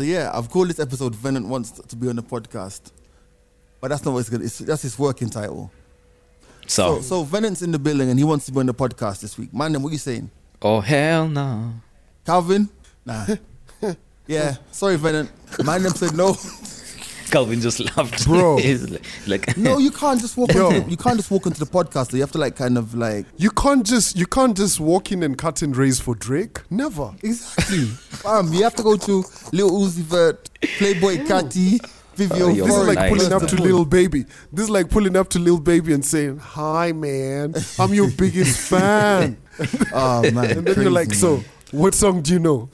So yeah, I've called this episode Venant wants to be on the podcast, but that's not what it's gonna. It's, that's his working title. So, So, so Venant's in the building and he wants to be on the podcast this week. Man, then what you saying? oh hell no. Calvin? Nah. yeah, sorry, Venant. Man, them said no. Calvin just laughed. Bro. He's like, like No, you can't just walk. Yo. Onto you can't just walk into the podcast. You have to like kind of like You can't just you can't just walk in and cut and raise for Drake. Never. exactly. um, you have to go to Lil Uzi Vert, Playboi Carti, Vivio. Oh, This is like Nice. pulling up to of all. Lil Baby. This is like pulling up to Lil Baby and saying, "Hi, man, I'm your biggest fan." Oh man, And then you're like, crazy, "So, man. What song do you know?"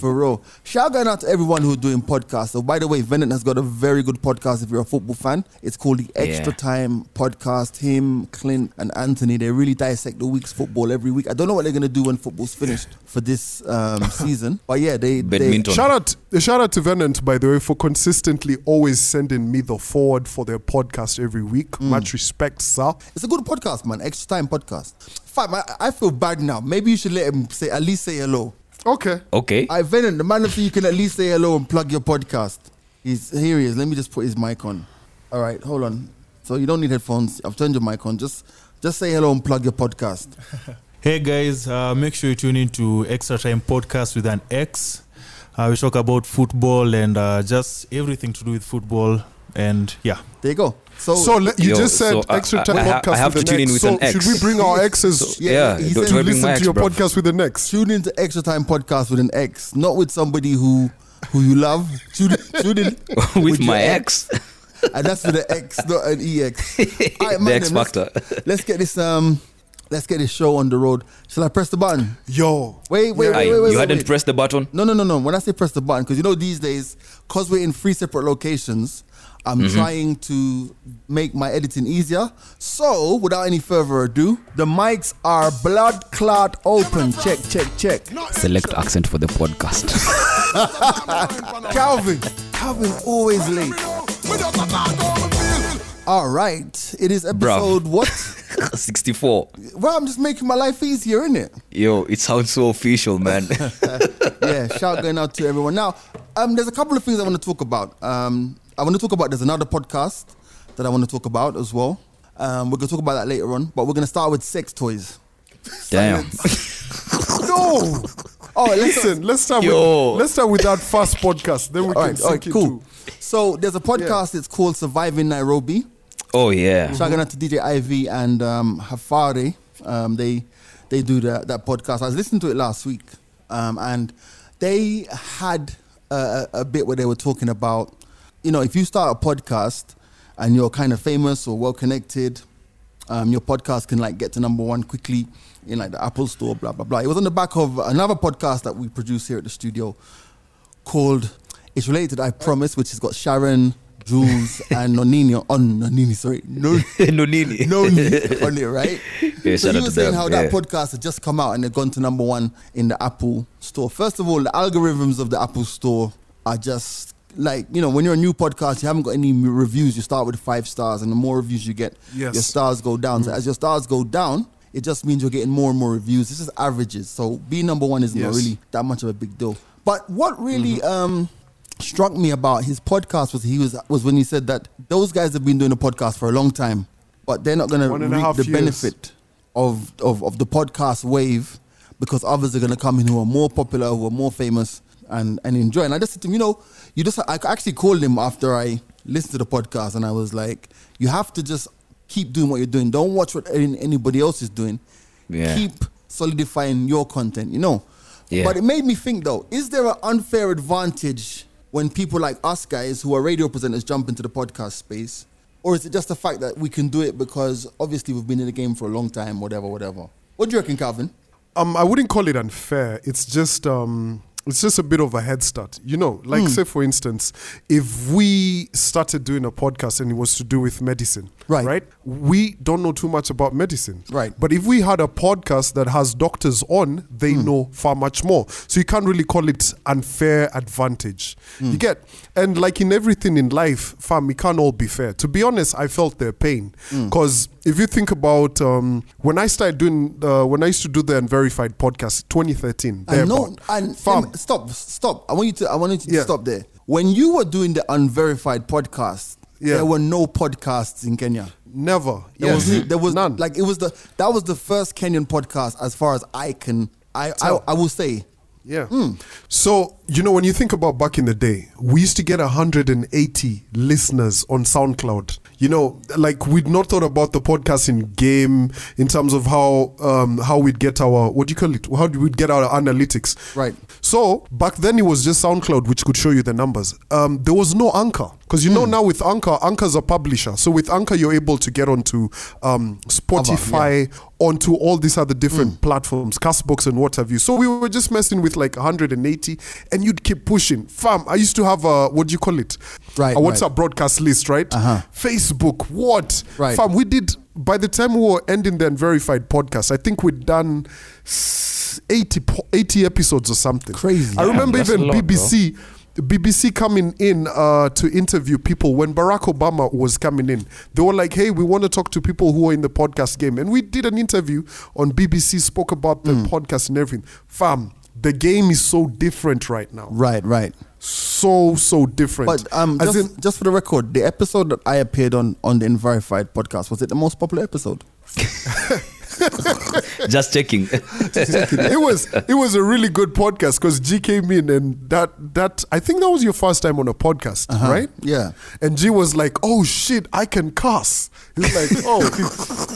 For real. Shout out to everyone who's doing podcasts. So, by the way, Venant has got a very good podcast if you're a football fan. It's called the Extra Yeah. Time Podcast. Him, Clint, and Anthony, they really dissect the week's football every week. I don't know what they're going to do when football's finished for this um, season. But yeah, they. they Shout out, shout out to Venant, by the way, for consistently always sending me the forward for their podcast every week. Mm. Much respect, sir. It's a good podcast, man. Extra Time Podcast. Fam, I, I feel bad now. Maybe you should let him say, at least say hello. Okay. okay. I Venant, the man of you can at least say hello and plug your podcast. He's here. He is. Let me just put his mic on. All right, hold on. So you don't need headphones. I've turned your mic on. Just just say hello and plug your podcast. Hey guys, uh, make sure you tune into Extra Time Podcast with an X. Uh, we talk about football and uh, just everything to do with football. And yeah, There you go. So, So le- you Yo, just said so extra time I ha- podcast I have with to an tune in with so an X. should we bring our exes Yeah, yeah, he do, said do I listen to your bro? podcast with an X? tune into Extra Time Podcast with an ex, not with somebody who who you love. Tune, tune in with, your my ex, and that's with an X, not an EX. All right, the X then let's- Factor. Let's get this um, let's get this show on the road. Shall I press the button? Yo. Wait, wait, Yeah. Wait, wait, wait. you hadn't wait. pressed the button. No, no, no, no. When I say press the button, because you know these days, because we're in three separate locations, I'm Mm-hmm. trying to make my editing easier. So, without any further ado, the mics are blood clot open. Check, check, check. Select accent for the podcast. Calvin, Calvin, always late. All right, it is episode what? 64. Well, I'm just making my life easier, isn't it? Yo, it sounds so official, man. yeah, shout going out to everyone. Now, um, there's a couple of things I want to talk about. Um, I want to talk about. There's another podcast that I want to talk about as well. Um, we're gonna talk about that later on, but we're gonna start with sex toys. Damn. No. Oh, let's Listen, let's start Yo. with let's start with that first podcast. Then we All can right, all right, cool. into So there's a podcast. It's called Surviving Nairobi. Oh, yeah. Shout out to DJ Ivy and um, Hafari. Um, they they do that that podcast. I was listening to it last week, um, and they had a, a a bit where they were talking about, you know, if you start a podcast and you're kind of famous or well connected, um, your podcast can like get to number one quickly in like the Apple Store, blah blah blah. It was on the back of another podcast that we produce here at the studio called It's Related, I Promise, which has got Sharon, Jules, and Nonini on Nonini, sorry, no, no need. Noni on it, right? Yeah, so you were saying them, how that podcast had just come out and they've gone to number one in the Apple Store. First of all, the algorithms of the Apple Store are just like you know when you're a new podcast, you haven't got any reviews. You start with five stars, and the more reviews you get, Yes. your stars go down. So as your stars go down, it just means you're getting more and more reviews. This is averages. So being number one is not really that much of a big deal. But what really um, struck me about his podcast was he was was when he said that those guys have been doing a podcast for a long time, but they're not going to reap the years. benefit of, of of the podcast wave because others are going to come in who are more popular, who are more famous, and and enjoy. And I just said to him, you know, you just I actually called him after I listened to the podcast, and I was like, you have to just keep doing what you're doing. Don't watch what anybody else is doing. Yeah. Keep solidifying your content. You know. Yeah. But it made me think though: is there an unfair advantage when people like us guys who are radio presenters jump into the podcast space? Or is it just the fact that we can do it because obviously we've been in the game for a long time, whatever, whatever? What do you reckon, Calvin? um, I wouldn't call it unfair. It's just um, it's just a bit of a head start. You know, Hmm. like say for instance, if we started doing a podcast and it was to do with medicine, Right. Right. We don't know too much about medicine, Right. But if we had a podcast that has doctors on, they Hmm. know far much more. So you can't really call it unfair advantage. Hmm. You get, and like in everything in life, fam, we can't all be fair. To be honest, I felt their pain Hmm. because if you think about um, when I started doing, uh, when I used to do the unverified podcast, 2013, I know, and fam, Stop, stop. I want you to. I want you to Yeah. stop there. When you were doing the unverified podcast, Yeah. there were no podcasts in Kenya. Never. There Yes. was there was none. like it was the that was the first Kenyan podcast as far as I can I I, I will say. Yeah. Hmm. So, you know, when you think about back in the day, we used to get 180 listeners on SoundCloud. You know, like we'd not thought about the podcasting game in terms of how um, how we'd get our what do you call it? How do we get our analytics? Right. So back then it was just SoundCloud which could show you the numbers. Um, there was no Anchor because you know Hmm. now with Anchor, Anchor's a publisher. So with Anchor you're able to get onto um, Spotify, onto all these other different Hmm. platforms, Castbox and what have you. So we were just messing with like 180, and you'd keep pushing. Fam, I used to have a what do you call it? Right, A WhatsApp right. broadcast list, right? Uh-huh. Facebook, what? Right. Fam, we did. By the time we were ending the unverified podcast, I think we'd done 80, 80 episodes or something. Crazy. I remember that's a even lot, bro. BBC. Coming in uh, to interview people when Barack Obama was coming in. They were like, "Hey, we want to talk to people who are in the podcast game," and we did an interview on BBC. Spoke about the podcast and everything. Fam, the game is so different right now. Right, right. So so different. But um, just, in- just for the record, the episode that I appeared on on the Unverified podcast was it the most popular episode? Just checking. it was it was a really good podcast because G came in and that that I think that was your first time on a podcast, right? Uh-huh. Yeah. And G was like, "Oh shit, I can cuss." He's like, "Oh."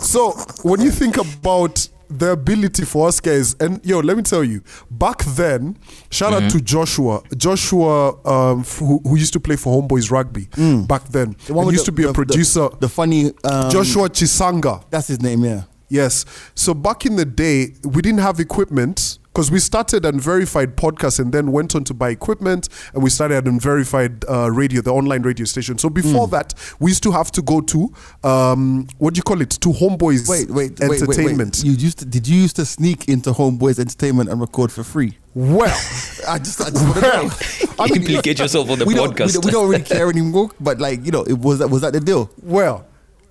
so when you think about the ability for us guys, and yo, let me tell you, back then, shout out to Joshua, Joshua, um, f- who, who used to play for Homeboys Rugby back then. Mm. The one and with used the- to be the- a the- producer. The, funny um, Joshua Chisanga. That's his name. Yeah. Yes. So back in the day, we didn't have equipment because we started unverified podcast and then went on to buy equipment and we started unverified uh, radio, the online radio station. So before that, we used to have to go to um, what do you call it? To Homeboys Wait, wait, wait, wait, Entertainment. wait. You used to, did you used to sneak into Homeboys Entertainment and record for free? Well, I just, I just want to know. I mean, Implicate yourself on the we Don't, we, podcast. don't, we don't really care anymore, but like you know, it was that was that the deal? well.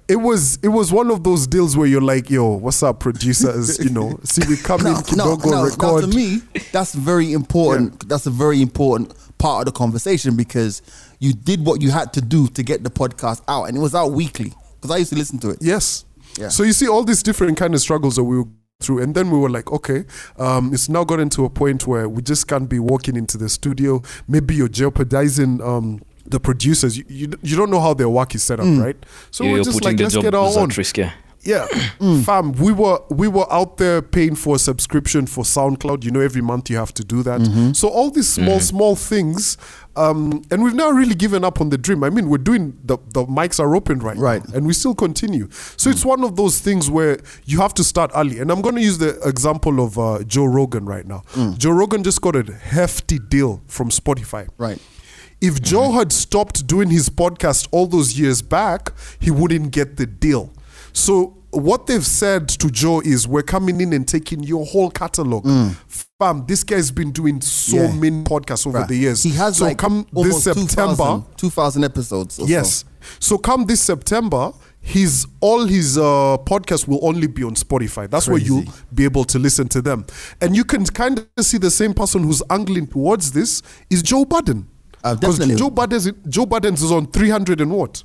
It was it was one of those deals where you're like, yo, what's up, producers? You know, see we come in, No, no, Kidogo, no, now record. to me, that's very important. That's a very important part of the conversation because you did what you had to do to get the podcast out, and it was out weekly. Because I used to listen to it. Yes. Yeah. So you see all these different kind of struggles that we were through, and then we were like, okay, um, it's now gotten to a point where we just can't be walking into the studio. Maybe you're jeopardizing. Um, the producers, you, you you don't know how their work is set up, right? So You're we're just putting like, the let's job get our own. at risk, yeah. Yeah, fam, we were we were out there paying for a subscription for SoundCloud. You know, every month you have to do that. So all these small small things, um, and we've now really given up on the dream. I mean, we're doing the the mics are open right, Right. now, and we still continue. So it's one of those things where you have to start early. And I'm going to use the example of uh, Joe Rogan right now. Joe Rogan just got a hefty deal from Spotify. Right. If Joe had stopped doing his podcast all those years back, he wouldn't get the deal. So what they've said to Joe is, "We're coming in and taking your whole catalog." Fam, this guy's been doing so Yeah. many podcasts over Right. the years. He has so like come this September. 2,000 2,000 episodes. or so. Yes. So come this September, his all his uh, podcasts will only be on Spotify. That's where you'll be able to listen to them. And you can kind of see the same person who's angling towards this is Joe Budden. Uh, 'Cause definitely. Joe Budden's Joe Budden's is on 300 and what?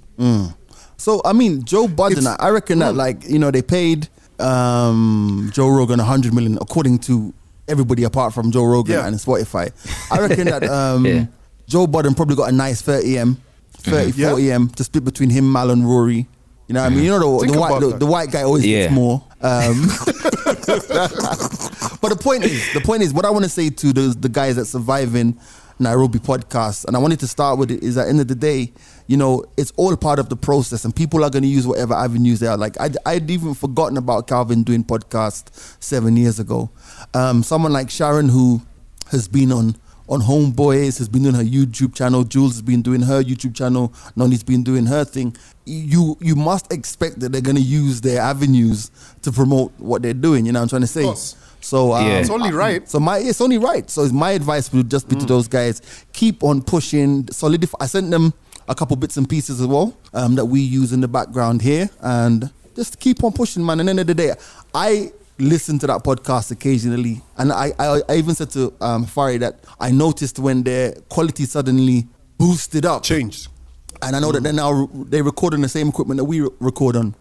So I mean, Joe Budden, It's- I reckon that like you know they paid um, Joe Rogan a hundred million according to everybody apart from Joe Rogan Yeah. and Spotify. I reckon that um, Yeah. Joe Budden probably got a nice 30 m, 30 Yeah. 40 m to split between him, Mal, and Rory. You know, what I mean, you know the, the white the, the white guy always Yeah. gets more. Um, but the point is, the point is, what I want to say to the the guys that surviving Nairobi podcast, and I wanted to start with it, is at end of the day, you know, it's all part of the process, and people are going to use whatever avenues they are. Like I'd, I'd even forgotten about Calvin doing podcast seven years ago. Um, someone like Sharon who has been on on Homeboys, has been doing her YouTube channel. Jules has been doing her YouTube channel. Noni's been doing her thing. You you must expect that they're going to use their avenues to promote what they're doing. You know what I'm trying to say? Course. So um, Yeah. It's only right. So my it's only right. So my advice would just be to those guys: keep on pushing, solidify. I sent them a couple bits and pieces as well um, that we use in the background here, and just keep on pushing, man. And at the end of the day, I listen to that podcast occasionally, and I I, I even said to um, Fari that I noticed when their quality suddenly boosted up, Changed. and I know that they're now they record on the same equipment that we re- record on.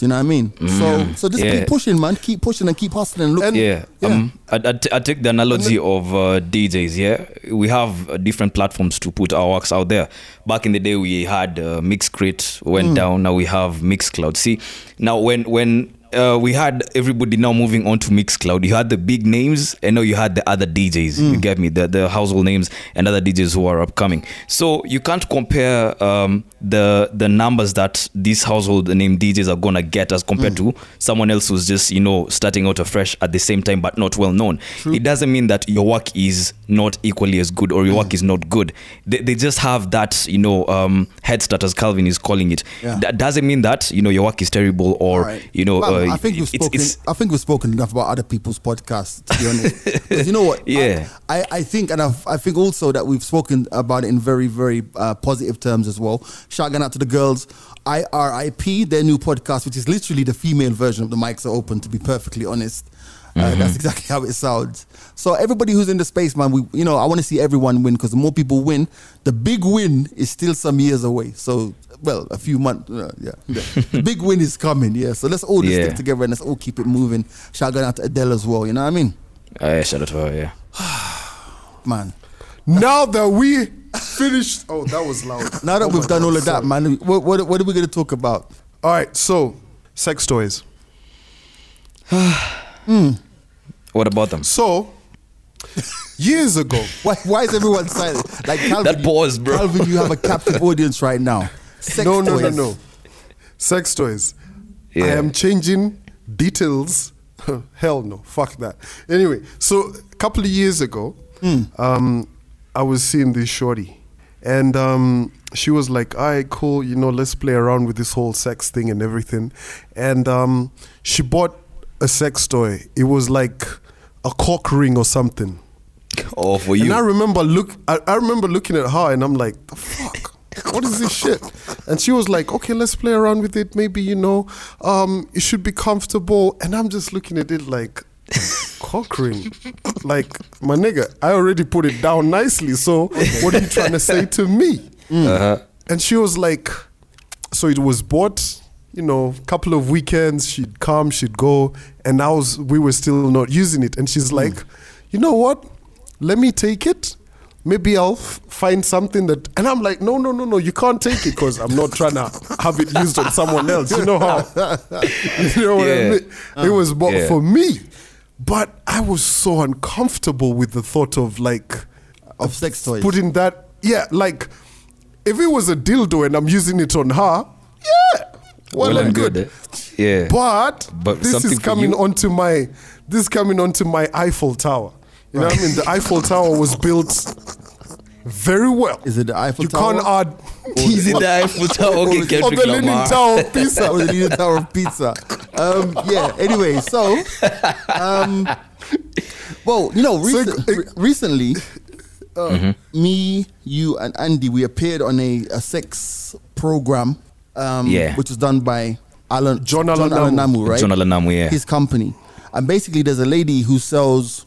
Do you know what I mean? So so just Yeah. keep pushing, man. Keep pushing and keep hustling. Look, And- Yeah, Yeah. Um, I, I, t- I take the analogy of uh, DJs. Yeah, we have uh, different platforms to put our works out there. Back in the day, we had uh, Mixcrate went down. Now we have Mixcloud. See, now when when uh, we had everybody now moving on to Mixcloud, you had the big names, and now you had the other DJs. You get me, the the household names and other DJs who are upcoming. So you can't compare um, the the numbers that these household name DJs are gonna get as compared to someone else who's just you know starting out afresh at the same time but not well known. It doesn't mean that your work is not equally as good or your work is not good. They, they just have that you know um, head start as Calvin is calling it. Yeah. That doesn't mean that you know your work is terrible or Alright. you know. Well, uh, I think we've spoken. it's- I think we've spoken enough about other people's podcasts. To be honest, 'Cause you know what? Yeah. I, I, I think, and I've, I think also that we've spoken about it in very, very uh, positive terms as well. Shouting out to the girls, IRIP, their new podcast, which is literally the female version of the mics are open. To be perfectly honest. Uh, That's exactly how it sounds. So everybody who's in the space, man, we you know I want to see everyone win because the more people win, the big win is still some years away. So well, a few months, uh, yeah, the, the big win is coming. Yeah, so let's all just Yeah. stick together and let's all keep it moving. Shout out to Adele as well. You know what I mean, Uh, yeah, shout out to her. Yeah. man. Now that we finished, oh, that was loud. Now that Oh we've done God, all of that, man, what, what what are we gonna talk about? All right, so sex toys. What about them? So years ago, Why why is everyone silent? Like Calvin, That pause, bro. Calvin, you have a captive audience right now. Sex no, no, no, toys. no, sex toys. I am changing details. Hell no, fuck that. Anyway, so a couple of years ago, um, I was seeing this shorty, and um, she was like, "All right, cool. You know, let's play around with this whole sex thing and everything." And um, she bought a sex toy. It was like a cock ring or something. Oh, for you. And. I remember look I, I remember looking at her and I'm like, the fuck? What is this shit? And she was like, okay, let's play around with it. Maybe, you know, um, it should be comfortable. And I'm just looking at it like cock ring. Like, my nigga, I already put it down nicely. So what are you trying to say to me? Uh-huh. And she was like, so it was bought, you know, a couple of weekends. She'd come, she'd go, and I was, we were still not using it. And she's like, you know what? Let me take it. Maybe I'll f- find something that, and I'm like, no, no, no, no, you can't take it because I'm not trying to have it used on someone else. You know how, you know what I Yeah. mean? it was bought Yeah. for me, but I was so uncomfortable with the thought of like Of sex toys. putting that yeah like if it was a dildo and i'm using it on her yeah well, and good, eh? Yeah. but, But this is coming onto my this is coming onto my eiffel tower you know what i mean the eiffel tower was built very well Is it the Eiffel you Tower? You can't add Is it the Eiffel Tower? Okay, Or or the leaning tower of pisa or the Leaning Tower of Pizza. Um, yeah. Anyway, so, um, well, you know, So, recent, uh, re- recently, me, you, and Andy, we appeared on a, a sex program, um, Yeah. which was done by Allan John Allan Namu. Namu, right? John Allan Namu, yeah. His company, and basically, there's a lady who sells.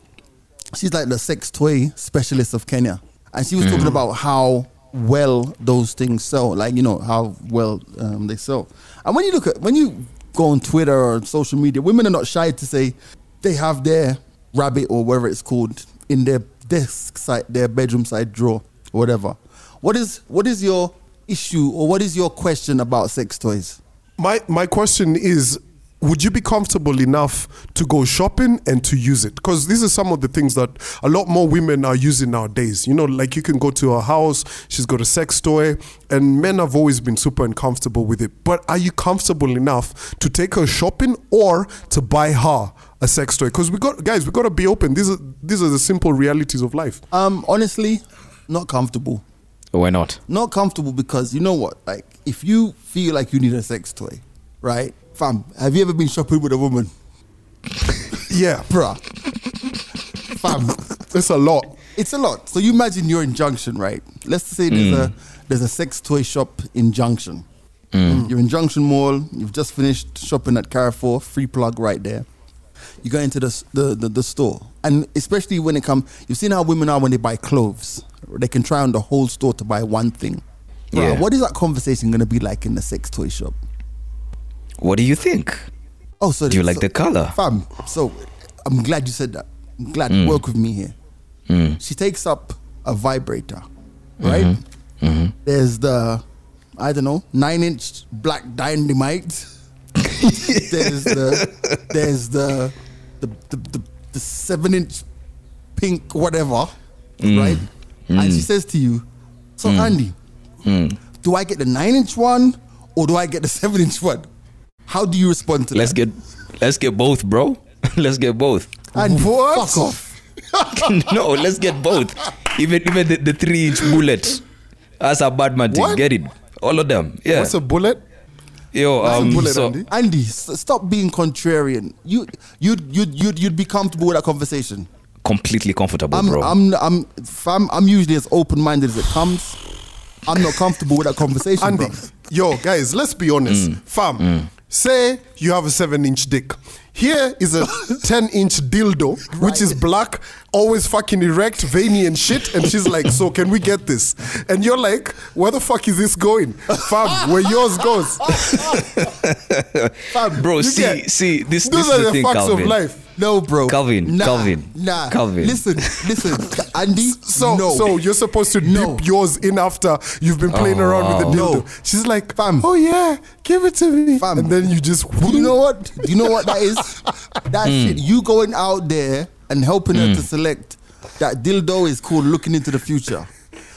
She's like the sex toy specialist of Kenya, and she was talking about how well those things sell, like you know how well um, they sell. And when you look at when you go on Twitter or social media, women are not shy to say they have their rabbit or whatever it's called in their desk side, their bedroom side drawer, or whatever. What is what is your issue or what is your question about sex toys? my my question is would you be comfortable enough to go shopping and to use it because these are some of the things that a lot more women are using nowadays you know like you can go to her house she's got a sex toy and men have always been super uncomfortable with it but are you comfortable enough to take her shopping or to buy her a sex toy because we got guys we got to be open these are these are the simple realities of life Um, honestly, not comfortable. Why not? not comfortable because you know what? Like, if you feel like you need a sex toy, right? Fam, have you ever been shopping with a woman? yeah Bruh. Fam, it's a lot it's a lot. So you imagine you're in Junction, right? Let's say there's a mm. there's a sex toy shop in Junction. Mm. You're in Junction Mall. You've just finished shopping at Carrefour. Free plug right there. you go into the, s- the the the store, and especially when it comes, you've seen how women are when they buy clothes. They can try on the whole store to buy one thing. Bruh, Yeah. What is that conversation going to be like in the sex toy shop? What do you think? Oh, so Do you like so- the color? fam? So I'm glad you said that. I'm glad Mm. work with me here. She takes up a vibrator, right? Mm-hmm. There's the I don't know nine inch black dynamite. there's the there's the the the, the, the seven inch pink whatever, Mm. right? And she says to you, "So Andy, Mm. do I get the nine inch one or do I get the seven inch one?" How do you respond to Let's that? get let's get both, bro. let's get both. And What? fuck off. no, let's get both. Even even the, the three inch bullet. That's a bad man thing. What? Get it. All of them. Yeah. What's a bullet? Yo, What's a um, bullet, so Andy? Andy, stop being contrarian. You, you'd, you'd, you'd, you'd be comfortable with that conversation. completely comfortable, I'm, bro. I'm, I'm, fam, I'm usually as open-minded as it comes. I'm not comfortable with that conversation, Andy, bro. yo, guys, let's be honest. Mm. Fam, say you have a seven inch dick. Here is a 10 inch dildo, which is black, always fucking erect, veiny and shit. And she's like, So, can we get this? And you're like, Where the fuck is this going? Fam, where yours goes. Fam, bro, see, get- see, this, Those this are the the thing, facts Calvin. of life. No, bro. Calvin, nah, Calvin, nah. Calvin. Listen, listen, Andy. So, no. so you're supposed to No. dip yours in after you've been playing Oh, around with the dildo. No. She's like, Fam. Oh yeah, give it to me. Fam. And then you just, Do you know what? Do you know what that is? That Hmm. shit. You going out there and helping her to select that dildo is called looking into the future.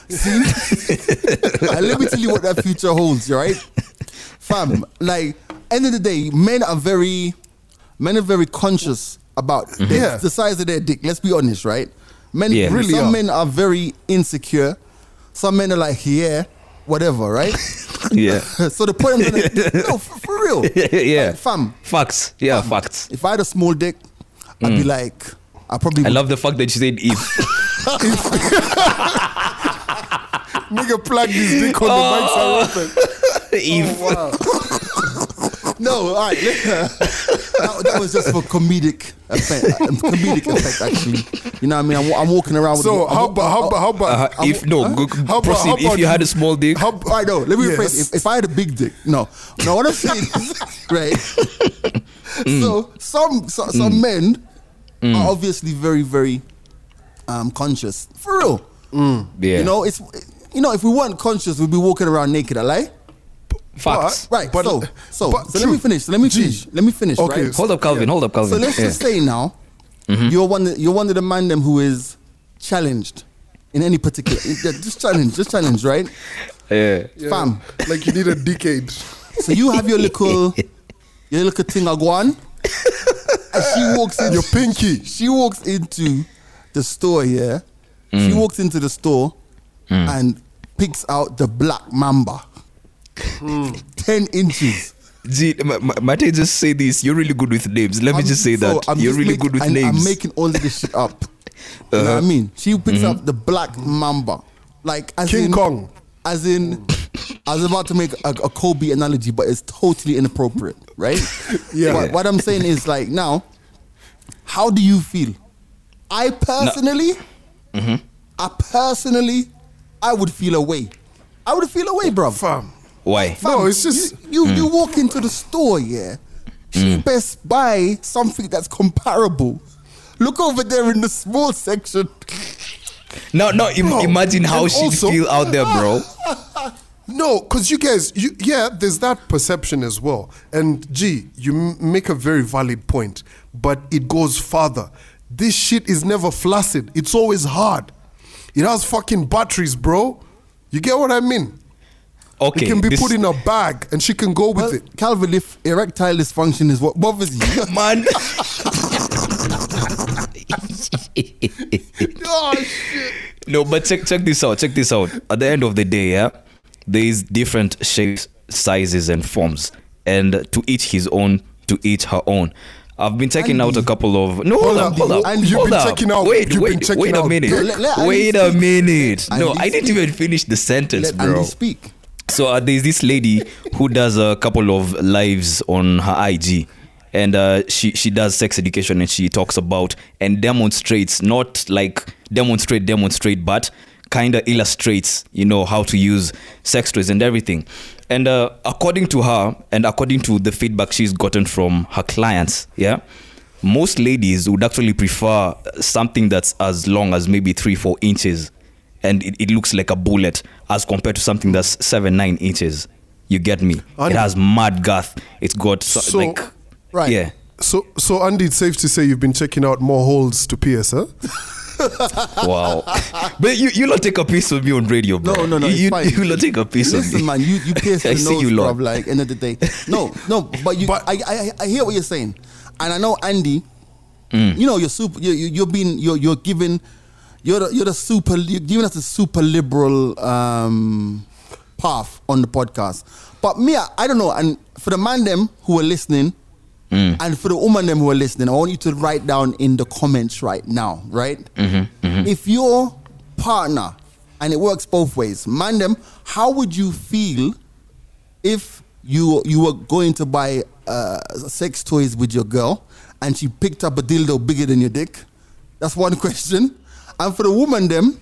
See? and let me tell you what that future holds, right? Fam, like, end of the day, men are very, men are very conscious about Mm-hmm. Yeah. the size of their dick. Let's be honest, right? Men, Yeah. Really some are. men are very insecure. Some men are like, yeah, whatever, right? yeah. so the point I'm gonna, no, for, for real, yeah. Like, fam, Facts. Yeah, facts. if I had a small dick, I'd be like, I probably Mm. I would, love the fact that you said if. nigga plug this dick on the mics are open. if. No. All right, that, that was just for comedic effect. uh, comedic effect, actually. You know what I mean? I'm, I'm walking around. With So I'm how about how about how about Uh, if no, go, How about- proceed. how if you had a small dick, how All right, no. Let me Yes. rephrase. If, if I had a big dick, no, no. What I'm saying is, right? Mm. So some so, some men are obviously very very um, conscious for real. yeah, You know, it's you know, if we weren't conscious, we'd be walking around naked. I lie. Facts. Right. But- so so, but so let me finish. Let me G. finish. Let me finish. Okay, Right? Hold up, Calvin. Hold up, Calvin. So let's Yeah. just say now, Mm-hmm. you're one. You're one of the man them who is challenged in any particular. yeah, just challenge. Just challenge. Right, yeah. Yeah, fam. like you need a decade. So you have your little, your little thing agwan, and she walks in. Your pinky. She walks into the store. Yeah, she Mm. walks into the store and picks out the black mamba, ten inches. Gee, Ma- Ma- Mate, just say this. You're really good with names. Let me I'm- just say so that. I'm You're really make- good with and names. I'm making all of this shit up. You know what I Uh-huh. mean? She picks up the black mamba, like as King in, Kong. As in, I was about to make a, a Kobe analogy, but it's totally inappropriate, right? Yeah. What, what I'm saying is like now, how do you feel? I personally, Mm-hmm. I personally, I would feel away. I would feel away, bro. Fam. Why? No, it's just You you, Mm. you walk into the store, yeah. She best buy something that's comparable. Look over there in the small section. No, no. Im- Bro, imagine how and she also- feel out there, bro. No, because you guys, you, yeah, there's that perception as well. And gee, you m- make a very valid point, but it goes farther. This shit is never flaccid, it's always hard. It has fucking batteries, bro. You get what I mean? Okay. it can be this- put in a bag and she can go with Well, it. Calvin, if erectile dysfunction is what bothers you, man. oh shit. No, but check check this out. Check this out. At the end of the day, yeah, there is different shapes, sizes, and forms, and to each his own, to each her own. I've been checking out a couple of no, hold, Hold up, up. hold up, And you've hold been up. checking out- Wait, you've been wait, checking wait a out. minute. Let- let Andy wait a minute. No, Andy I didn't speak. even finish the sentence, Let bro. Andy speak. So uh, there's this lady who does a couple of lives on her IG, and uh, she she does sex education and she talks about and demonstrates not like demonstrate demonstrate but kind of illustrates you know how to use sex toys and everything. And uh, according to her and according to the feedback she's gotten from her clients yeah most ladies would actually prefer something that's as long as maybe three four inches and it, it looks like a bullet as compared to something that's seven nine inches you get me And- it has mad girth it's got so, So- like Right. yeah So, so Andy, it's safe to say you've been checking out more holes to pierce, huh? wow but you you not take a piece of me on radio bro No, no, no. It's you, you not take a piece Listen, of me man, you you pierce I the see nose, you, Lord. bruv, Like end of the day. No, no, but you. But- I, I I hear what you're saying, and I know Andy. Mm. You know, you're super. You, you, you're being. You're you're giving. You're the, you're the super. You're giving us a super liberal um, path on the podcast. But me, I, I don't know. And for the man them who are listening, Mm. and for the woman them who are listening, I want you to write down in the comments right now, right? Mm-hmm, If your partner, and it works both ways, man them, how would you feel if you you were going to buy uh, sex toys with your girl and she picked up a dildo bigger than your dick? That's one question. And for the woman, them,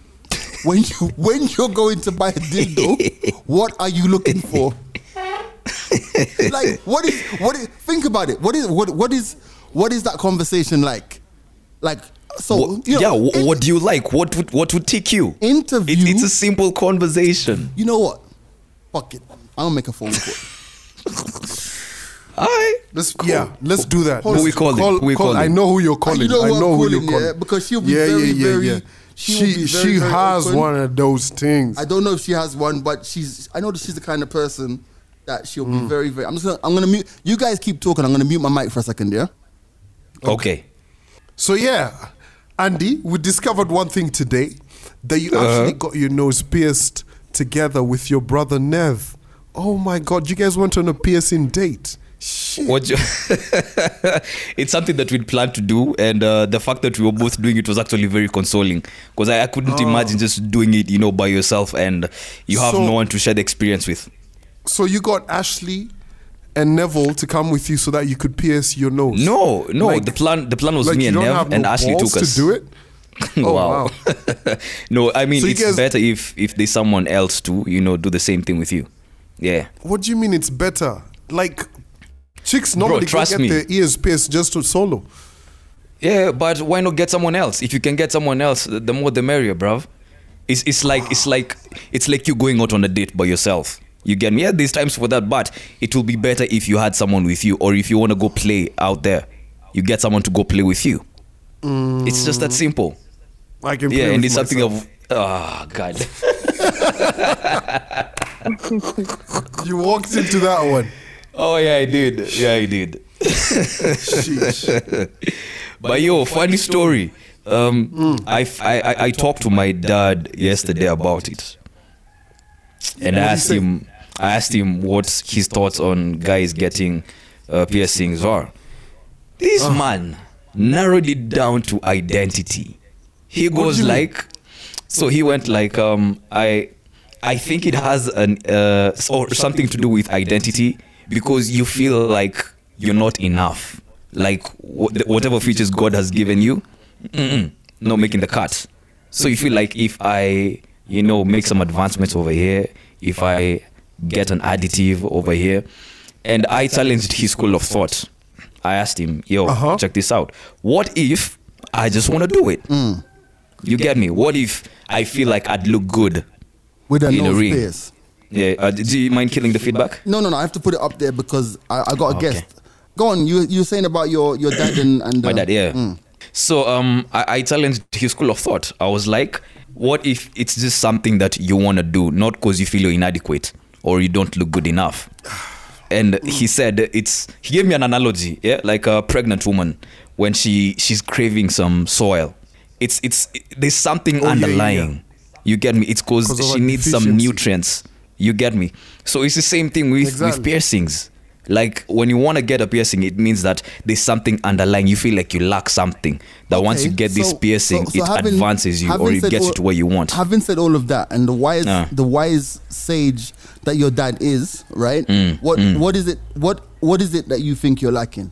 when you when you're going to buy a dildo, what are you looking for? like what is what is think about it. What is what what is what is that conversation like? Like so What- you know, yeah wh- in- what do you like what would what would take you Interview- It- it's a simple conversation you know what? Fuck it. I'm gonna make a phone call. I Let's yeah, let's do that. Who Let's we calling? Call, Who we call- I know who you're calling. you know I who I'm know who calling, you're calling. yeah? Because she'll be very, very- she will She be she very, very has open. one of those things. I don't know if she has one, but she's. I know that she's the kind of person that she'll Mm. be very, very. I'm just gonna. I'm gonna mute. You guys keep talking. I'm gonna mute my mic for a second. Yeah. okay So yeah, Andy, we discovered one thing today that you Uh-huh. actually got your nose pierced together with your brother Nev. Oh my God, you guys went on a piercing date. Shit. what you it's something that we'd planned to do and uh, the fact that we were both doing it was actually very consoling because I, I couldn't imagine just doing it you know by yourself and you have So- no one to share the experience with So you got Ashley and Neville to come with you so that you could pierce your nose. no no Like- the plan the plan was like me and don't Nev have and Ashley took us to do it. Oh, wow. no i mean So it's guys- better if if there's someone else to you know do the same thing with you yeah What do you mean it's better? Like chicks normally go trust get me. their ears pierced just to solo. Yeah, but why not get someone else? If you can get someone else, the more the merrier, bruv. It's it's like it's like it's like you going out on a date by yourself. You get me? Yeah, there's times for that, but it will be better if you had someone with you, or if you want to go play out there, you get someone to go play with you. Mm. It's just that simple. I can play Yeah, and it's something of oh god. you walked into that one. Oh yeah, I did. Yeah, I did. Sheesh. But yo, funny story. Um, I, f- I, I- I talked to my dad yesterday about it, and I What did he asked him. I asked him what his thoughts on guys getting uh, piercings are. This Uh. man narrowed it down to identity. He goes like, so he went like, um, I, I think it has an uh, or something to do with identity because you feel like you're not enough. Like wh- whatever features God has given you, mm-mm, not making the cut. So you feel like if I, you know, make some advancements over here, if I get an additive over here, and I challenged his school of thought. I asked him, "Yo, Uh-huh. check this out. What if I just want to do it? You get me? What if I feel like I'd look good With a in a ring? pierce. Yeah. Uh, do you mind killing the feedback? No, no, no. I have to put it up there because I, I got a Okay. guest. Go on. You you saying about your your dad and, and My dad, yeah. mm. So um, I, I challenged his school of thought. I was like, what if it's just something that you want to do, not because you feel you're inadequate or you don't look good enough? And he said it's. He gave me an analogy, yeah, like a pregnant woman when she she's craving some soil. It's it's there's something Oh, yeah, yeah, underlying. You get me? It's because she needs some nutrients. You get me? So it's the same thing with Exactly. with piercings. Like when you want to get a piercing, it means that there's something underlying. You feel like you lack something. That once you Okay, get this piercing, so- so it having- advances you or it gets you to where you want. Having said all of that, and the wise, Ah. the wise sage that your dad is, right? Mm, what mm. what is it? What what is it that you think you're lacking?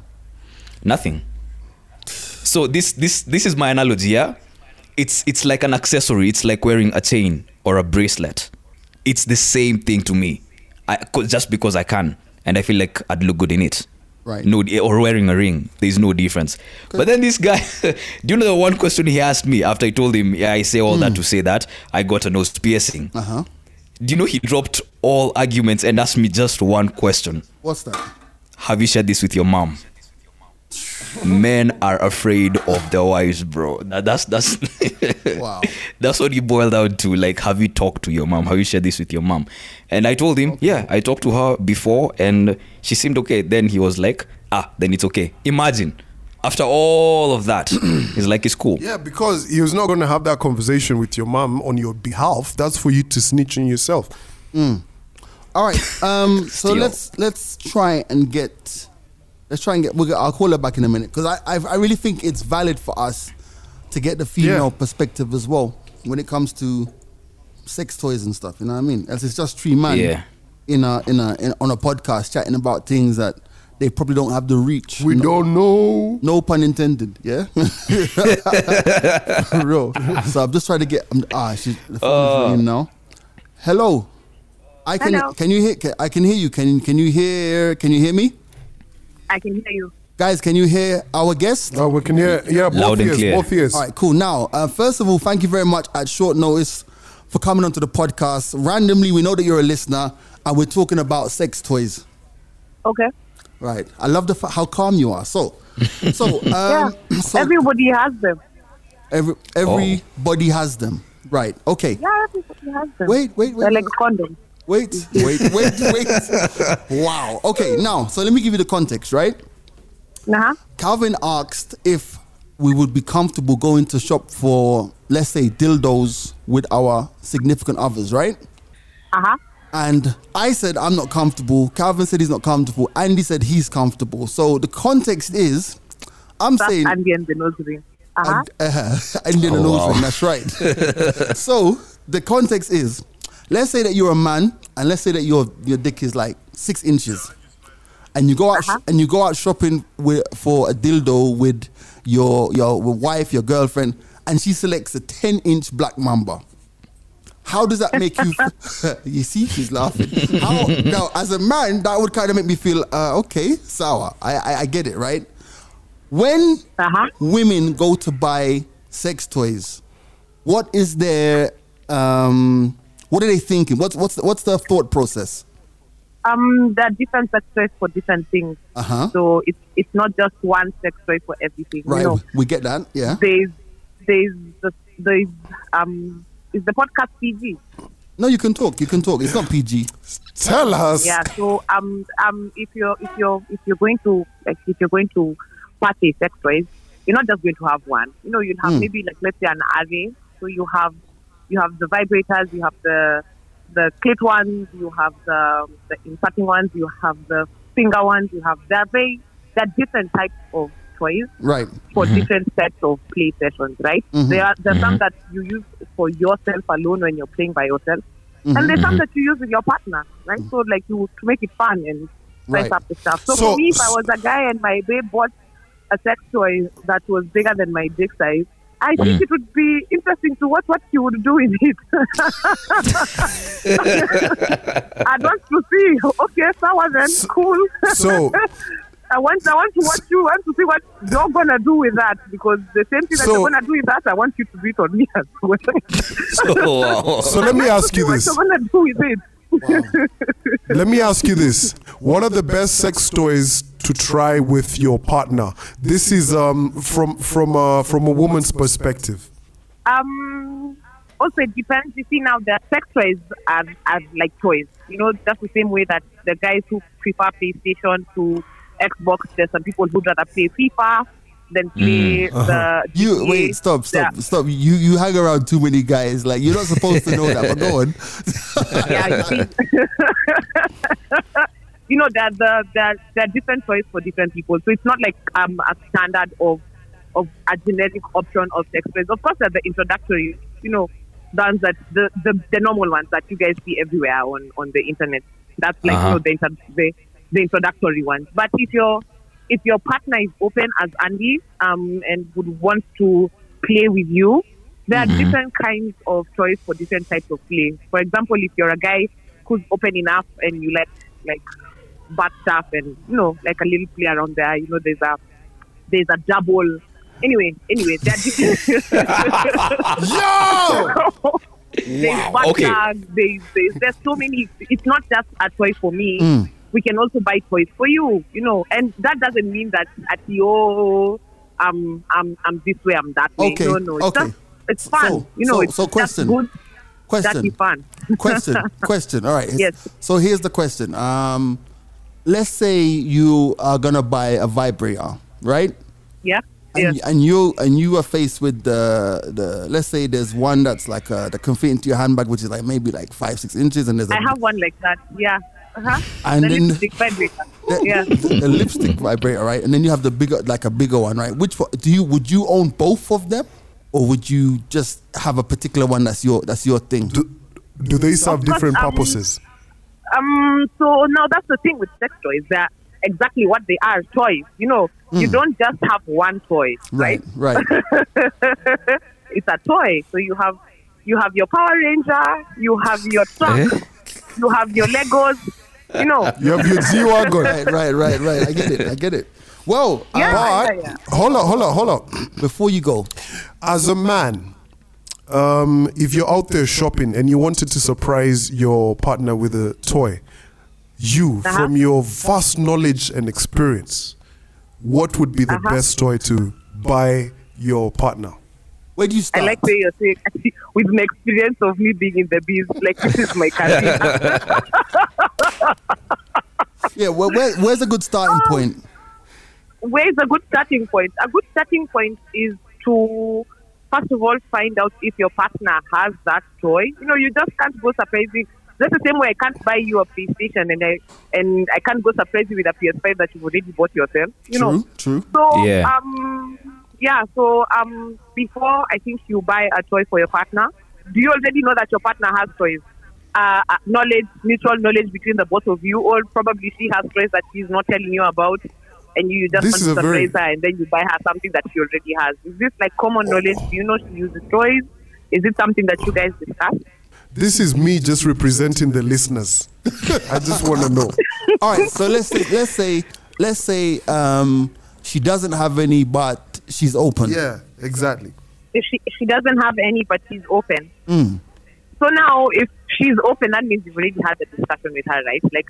Nothing. So this this this is my analogy, yeah? It's it's like an accessory. It's like wearing a chain or a bracelet. It's the same thing to me. I just because I can and I feel like I'd look good in it. Right. No or wearing a ring. There's no difference. But then this guy do you know the one question he asked me after I told him, yeah, I say all that to say that I got a nose piercing. Uh huh. Do you know he dropped all arguments and asked me just one question? What's that? Have you shared this with your mom? Men are afraid of their wives, bro. That- That's that's Wow. that's what you boiled down to. Like, have you talked to your mom? Have you shared this with your mom? And I told him, yeah, I talked to her before, and she seemed okay. Then he was like, ah, then it's okay. Imagine, after all of that, he's like, it's cool. Yeah, because he was not going to have that conversation with your mom on your behalf. That's for you to snitch on yourself. All right. Um. so let's let's try and get let's try and get. We'll, I'll call her back in a minute because I, I I really think it's valid for us to get the female Yeah. perspective as well when it comes to sex toys and stuff. You know what I mean? As it's just three men Yeah. in a in a in, on a podcast chatting about things that they probably don't have the reach. We no, don't know. No pun intended. Yeah. For real. So I'm just trying to get. Um, ah, she's the phone is now. Hello. I can. Hello. Can you hear? Can, I can hear you. Can Can you hear? Can you hear me? I can hear you. Guys, can you hear our guest? Oh, we can hear. Yeah, both Loud and ears. clear. Both ears. All right, cool. Now, uh, first of all, thank you very much at short notice for coming onto the podcast. Randomly, we know that you're a listener, and we're talking about sex toys. Okay. Right. I love the fa- how calm you are. So, so, yeah. um, so Everybody has them. every everybody has them. Right. Okay. Yeah, everybody has them. Wait, wait, wait. They're like wait. condoms. Wait, wait, wait, wait. wow. Okay, now, so let me give you the context, right? Uh-huh. Calvin asked if we would be comfortable going to shop for, let's say, dildos with our significant others, right? Uh-huh. And I said I'm not comfortable. Calvin said he's not comfortable. Andy said he's comfortable. So the context is, I'm That's saying Andy and the nose ring. Uh-huh. uh, Indian and Oh, nose wow. ring, That's right. so the context is, let's say that you're a man, and let's say that your your dick is like six inches, and you go out Uh-huh. and you go out shopping with for a dildo with your your wife, your girlfriend, and she selects a ten inch black mamba. How does that make you? f- you see, she's laughing. How now, as a man, that would kind of make me feel uh, okay, sour. I, I I get it, right? When Uh-huh. women go to buy sex toys, what is their um, what are they thinking? What's what's the, what's the thought process? Um, there are different sex toys for different things. Uh-huh. So it's it's not just one sex toy for everything. Right, You know, we get that. Yeah. there's there's the, there's um is the podcast PG? No, you can talk. You can talk. It's not PG. Tell us. Yeah. So um um if you're if you're if you're going to like if you're going to purchase sex toys, you're not just going to have one. You know, you'll have Hmm. maybe like let's say an array. So you have you have the vibrators, you have the the clit ones, you have the the inserting ones, you have the finger ones, you have they're very they're different types of toys Right. for different sets of play sessions, right? Mhm. There are there's some that you use for yourself alone when you're playing by yourself, Mhm. and there's some that you use with your partner, right? So like you to make it fun and spice Right. up the stuff. So, So- for me, if I was a guy and my babe bought a sex toy that was bigger than my dick size. I think mm. it would be interesting to watch what she would do with it. I'd want to see. Okay, sour then, cool. So, I want I want to watch you. I want to see what you're gonna do with that because the same thing that you're gonna do with that, I want you to do it on me as well. Wow. so let me ask you what this. you're gonna do with it. Let me ask you this. What are the best sex toys to try with your partner? This is um, from from uh, from a woman's perspective. Um. Also, it depends. You see, now the sex toys are, are like toys. You know, just the same way that the guys who prefer PlayStation to Xbox, there's some people who'd rather play FIFA than play the. You GTA. wait. Stop. Stop. Yeah. Stop. You you hang around too many guys. Like you're not supposed to know that. But go on. yeah, you see. you know, there are the there, there are different toys for different people. So it's not like um a standard of of a generic option of sex toys. Of course, there the introductory, you know, the ones that the, the the normal ones that you guys see everywhere on on the internet. That's like Uh-huh. you know the, inter- the the introductory ones. But if you're if your partner is open as Andy um, and would want to play with you, there are different kinds of toys for different types of play. For example, if you're a guy who's open enough and you like like butt stuff and you know like a little play around there, you know there's a there's a double. Anyway, anyway, there are different. Yo! there's butt Okay. there's, there's there's so many. It's not just a toy for me. Mm. We can also buy toys for you, you know, and that doesn't mean that at your um I'm I'm this way, I'm that way. Okay, No, no, it's okay. just it's fun. So- you know, so- it's so just question. good. That'd be Question. fun. question. Question. All right. Yes. So here's the question. Um, let's say you are gonna buy a vibrator, right? Yeah. and, Yeah. and you and you are faced with the the let's say there's one that's like uh that can fit into your handbag which is like maybe like five six inches and there's a I have one like that. Yeah. Uh-huh. And the then- lipstick vibrator. the, yeah. the lipstick vibrator right and then you have the bigger like a bigger one right which do you would you own both of them or would you just have a particular one that's your that's your thing Do, do they serve Of course, different um, purposes? Um. So now that's the thing with sex toys. They're exactly what they are. Toys. You know, you don't just have one toy, right right? right It's a toy. So you have you have your Power Ranger, you have your truck, Eh? you have your Legos. You know. You have your G Wagon. right right right right I get it I get it well uh, Yeah, But yeah, yeah. hold on, hold on, hold on. before you go As a man, um, if you're out there shopping and you wanted to surprise your partner with a toy, you, Uh-huh. from your vast knowledge and experience, what would be the Uh-huh. best toy to buy your partner? Where do you start? I start like where you're saying with my experience of me being in the biz, like this is my career. yeah well, where, where's a good starting Um, point where is a good starting point? A good starting point is to first of all find out if your partner has that toy. You know, you just can't go surprising. Just the same way I can't buy you a PlayStation and I and I can't go surprise you with a PS5 that you've already bought yourself. You true know. true So Yeah. um yeah, so um before I think you buy a toy for your partner, do you already know that your partner has toys? Uh, uh, knowledge, mutual knowledge between the both of you, or probably she has toys that she's not telling you about, and you just This want to a very- surprise her, and then you buy her something that she already has. Is this like common knowledge? Do you know she uses toys? Is it something that you guys discuss? This is me just representing the listeners. I just want to know. All right, so let's say let's say let's say um, she doesn't have any, but she's open. Yeah, exactly. If she if she doesn't have any, but she's open. Mm. So now, if she's open, that means you've already had a discussion with her, right? Like,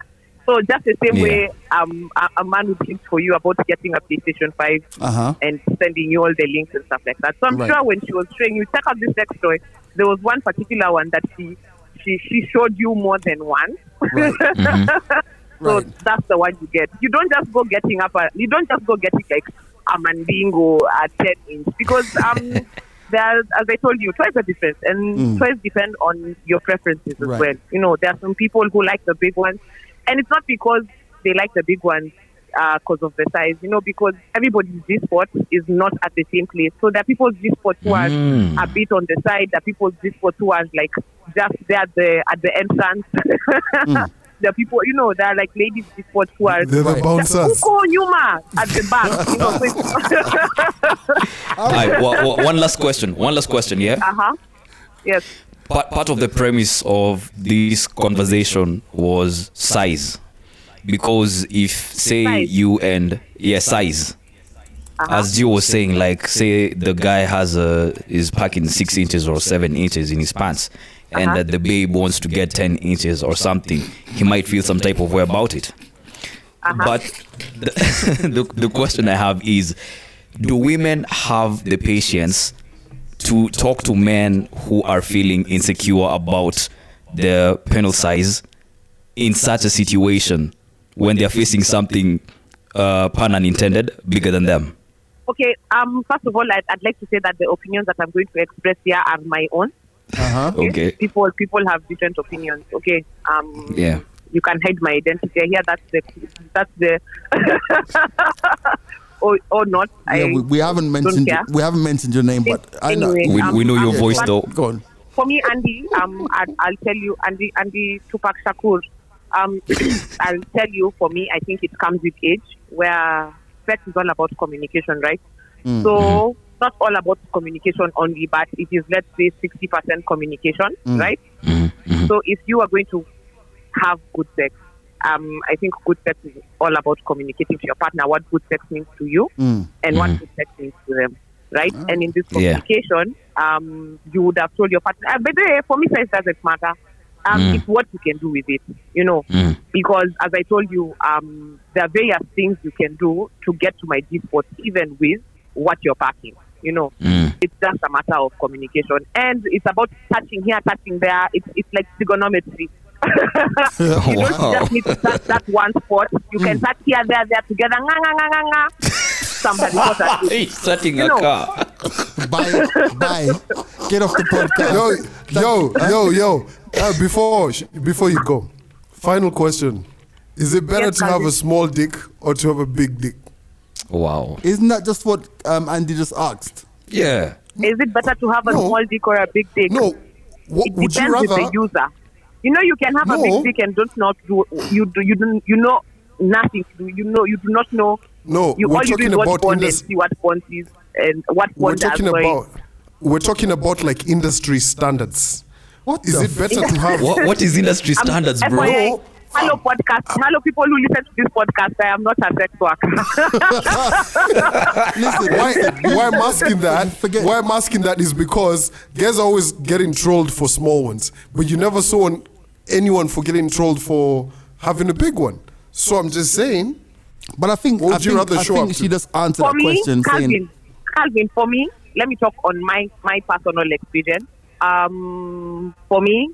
so just the same Yeah. way um, a, a man would think for you about getting a PlayStation 5 Uh-huh. and sending you all the links and stuff like that. So I'm Right. sure when she was showing you, check out this sex toy, there was one particular one that she she, she showed you more than one. Right. So Right. that's the one you get. You don't just go getting up a, you don't just go getting like a mandingo a 10 inch because um there as I told you, toys are different and toys depend on your preferences as Right. well. You know, there are some people who like the big ones and it's not because they like the big ones because of the size, you know, because everybody's G spot is not at the same place. So there are people's G spot who are Mm. a bit on the side, there are people's G spot who are like just there at the at the entrance. There are people, you know, there are like ladies G spot who are They're the Right. bouncers. Uko Nyuma at the back. You know, so it's- All right, wa- wa- one last question. One last question, yeah? uh-huh. Yes. part, part of the premise of this conversation was size because if say Size. you and yeah size as Gio was saying like say the guy has a is packing six inches or seven inches in his pants and Uh-huh. that the babe wants to get 10 inches or something he might feel some type of way about it but the, the, the question i have is do women have the patience to talk to men who are feeling insecure about their penal size in such a situation when they're facing something uh, pun unintended bigger than them Okay. Um. First of all, I'd, I'd like to say that the opinions that I'm going to express here are my own. Uh-huh. okay People people have different opinions. Okay. Um. yeah You can hide my identity here. That's the that's the. or or not. Yeah, I we, we haven't mentioned care. we haven't mentioned your name, but I know. We, um, we know your um, voice but- though Go on. for me, Andy, um, I, I'll tell you, Andy, Andy Tupac Shakur, um, I'll tell you, for me, I think it comes with age, where sex is all about communication, right? Mm. So not all about communication only, but it is let's say sixty percent communication, Mm. right? Mhm, mhm. So if you are going to have good sex, um, I think good sex is all about communicating to your partner what good sex means to you Mm. and what Mhm. good sex means to them, right? Ah. And in this Yeah. communication, um, you would have told your partner. By the for me, sex doesn't matter. Um, Mm. It's what you can do with it, you know. Mm. Because as I told you, um, there are various things you can do to get to my G spot, even with what you're packing. You know, Mm. it's just a matter of communication, and it's about touching here, touching there. It's it's like trigonometry. you don't just need to touch that one spot. You can touch here, there, there together. Nga, nga, nga, nga, nga. Somebody got at it. He's starting You a know. car. Bye. Bye. Get off the podcast. Yo, yo, yo, yo. Uh, before before you go, final question: Is it better Yes, to have a small dick or to have a big dick? Wow. Isn't that just what um, Andy just asked? Yeah. Is it better to have a No. small dick or a big dick? No. What, it would you depends with rather? the user. You know, you can have a big dick and don't not do you do you don't you know nothing to do. You know you do not know. No, you we're all you do talking is about porn and see what porn is and what We're porn does. talking about. We're talking about like industry standards. What Is it better to have? What, what is industry standards, bro? FYI, Hello podcast. Hello people who listen to this podcast. I am not a sex worker. Listen, why, why I'm asking that? Forget- Why I'm asking that is because guys are always getting trolled for small ones, but you never saw an- anyone for getting trolled for having a big one. So I'm just saying. But I think What I would you think, rather I think up she to? just answered for that me, question Calvin, saying Calvin, for me, let me talk on my my personal experience. Um, for me,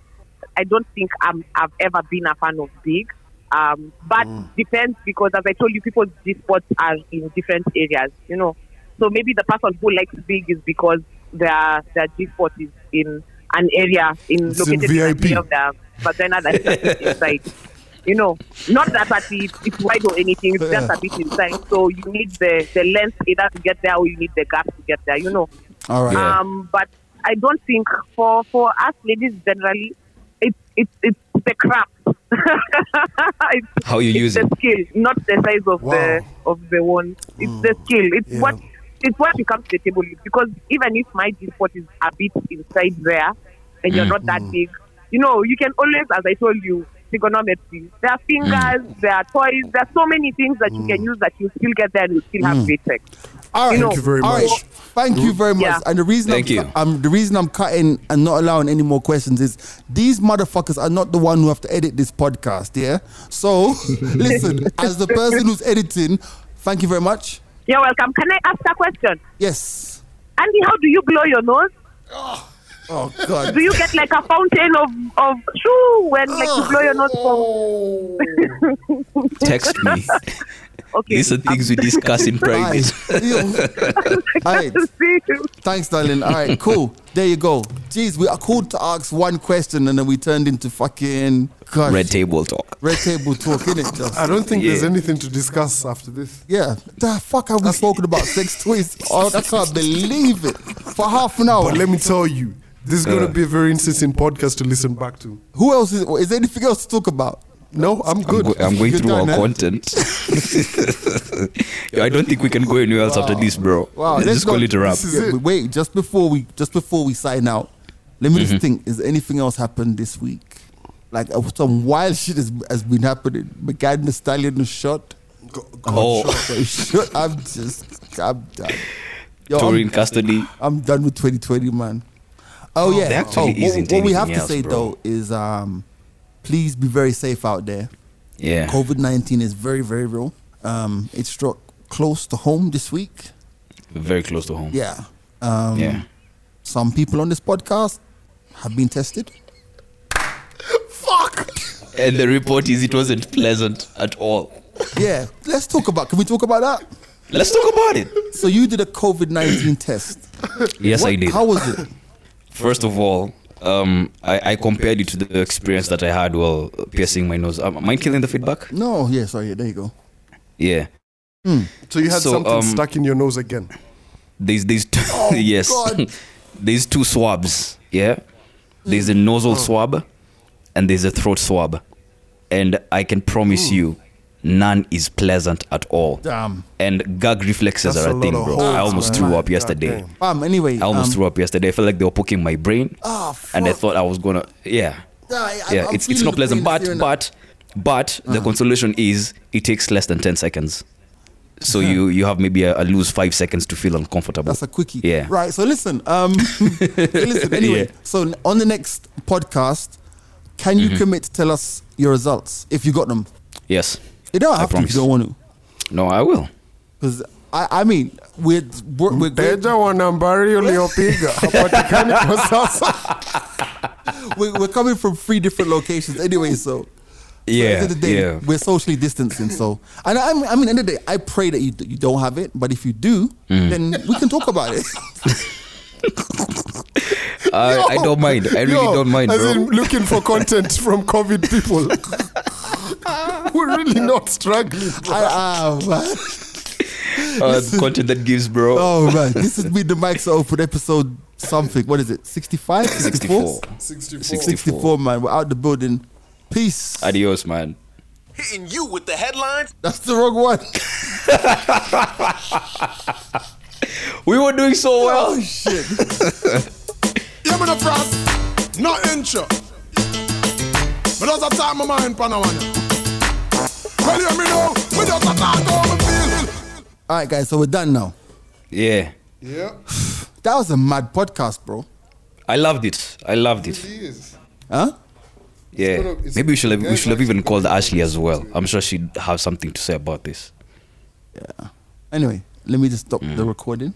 I don't think I'm, I've ever been a fan of big. Um, but depends because, as I told you, people's G spots are in different areas. You know, so maybe the person who likes big is because their their G spot is in an area in It's located in, VIP. area of the vagina that is inside. You know, not that at it, it's wide or anything. It's just a bit inside. So you need the the length either to get there, or you need the gap to get there. You know. all right. Yeah. Um, but I don't think for for us ladies generally, it's it's it's the craft. it's, How you it's use the skill, not the size of the of the one. It's the skill. It's Yeah. what it's what you come to the table with. Because even if my G spot is a bit inside there, and you're Mm. not that big, you know, you can always, as I told you, trigonometry. There are fingers, hmm. there are toys, there are so many things that you can hmm. use that you still get there and you still have hmm. great sex. All right. you know, Thank you very much. right. Thank you very much. Yeah. And the reason Thank I'm, you. cu- um, the reason I'm cutting and not allowing any more questions is these motherfuckers are not the one who have to edit this podcast. Yeah. So listen, as the person who's editing, thank you very much. You're welcome. Can I ask a question? Yes. Andy, how do you blow your nose? Oh Oh, God. Do you get like a fountain of of shoo when like you blow your nose from? Text me. Okay. These are things we discuss in private. Yo. All right. See you. Thanks, darling. All right, cool. There you go. Jeez, we are called to ask one question and then we turned into fucking gosh, Red table talk. red table talk, innit? Just I don't think there's anything to discuss after this. yeah. The fuck have we spoken about sex toys? Oh, I can't believe it. For half an hour. But let me tell you, this is going to be a very interesting podcast to listen back to. Who else is? Is there anything else to talk about? No, I'm I'm, good. go- I'm going You're through our done, eh? content. I don't think we can go anywhere else after this, bro. Wow, let's, let's just call it a wrap. this is Yeah, it. wait, just before we just before we sign out, let me Mm-hmm. just think. Is anything else happened this week? Like uh, some wild shit has, has been happening. Megan Thee Stallion was shot. Oh, Got shot. I'm just I'm done. Yo, Tory I'm, in custody. I'm done with 2020, man. Oh yeah. There actually oh, what, isn't what we have to anything say bro. though is um, please be very safe out there. Yeah. COVID 19 is very very real. Um, it struck close to home this week. Very close to home. Yeah. Um, Yeah. Some people on this podcast have been tested. Fuck. And the report is it wasn't pleasant at all. Yeah. Let's talk about. Can we talk about that? Let's talk about it. So you did a COVID 19 test. Yes, What- I did. How was it? First of all, um, I, I compared it to the experience that I had while piercing my nose. Um, am I killing the feedback? No. Yeah. Sorry. There you go. Yeah. So you had So, something um, stuck in your nose again. There's there's two, yes. God. there's two swabs. Yeah. There's a nasal swab, and there's a throat swab, and I can promise you, none is pleasant at all. Damn. And gag reflexes That's are a a thing, bro. holes, I almost man. threw up yesterday. damn. Um. Anyway. I almost um, threw up yesterday. I felt like they were poking my brain, Ah, and I thought I was gonna. Yeah, Yeah, I- yeah. I'm it's it's not pleasant, but but but Uh-huh. the consolation is it takes less than ten seconds. So you you have maybe a, a lose five seconds to feel uncomfortable. That's a quickie. Yeah. Right. So listen. Um. listen. Anyway. Yeah. So on the next podcast, can Mm-hmm. you commit to tell us your results if you got them? yes. You don't I have to if you don't want to. No, I will. Because I, I mean, we're we're, we're great. Mteja wa nambari uliopiga hapatikani kwa sasa. we're, we're coming from three different locations anyway. So So the Yeah, end of the day, yeah. we're socially distancing. So, and I, I mean, end of the day, I pray that you you don't have it. But if you do, Mm. then we can talk about it. I, I don't mind. I really Yo, don't mind, as bro. in looking for content from COVID people. We're really not struggling. bro. I, man. Uh, content that gives, bro. Oh man, this has been the Mike's Open episode something. What is it? 65? 64. 64. 64, man. We're out the building. Peace. Adios, man. Hitting you with the headlines. That's the wrong one. We were doing so oh, well. Oh shit. Yeah, me no frost, no intro. Me just a talk my mind pan a. Well, yeah, me know, me just a talk how me feel. All right, guys. So we're done now. Yeah. Yeah, That was a mad podcast, bro. I loved it. I loved it. he. Huh? Yeah. gonna- Maybe we should have, we should have even called Ashley as well. I'm sure she'd have something to say about this. Yeah. Anyway, let me just stop the mm. recording.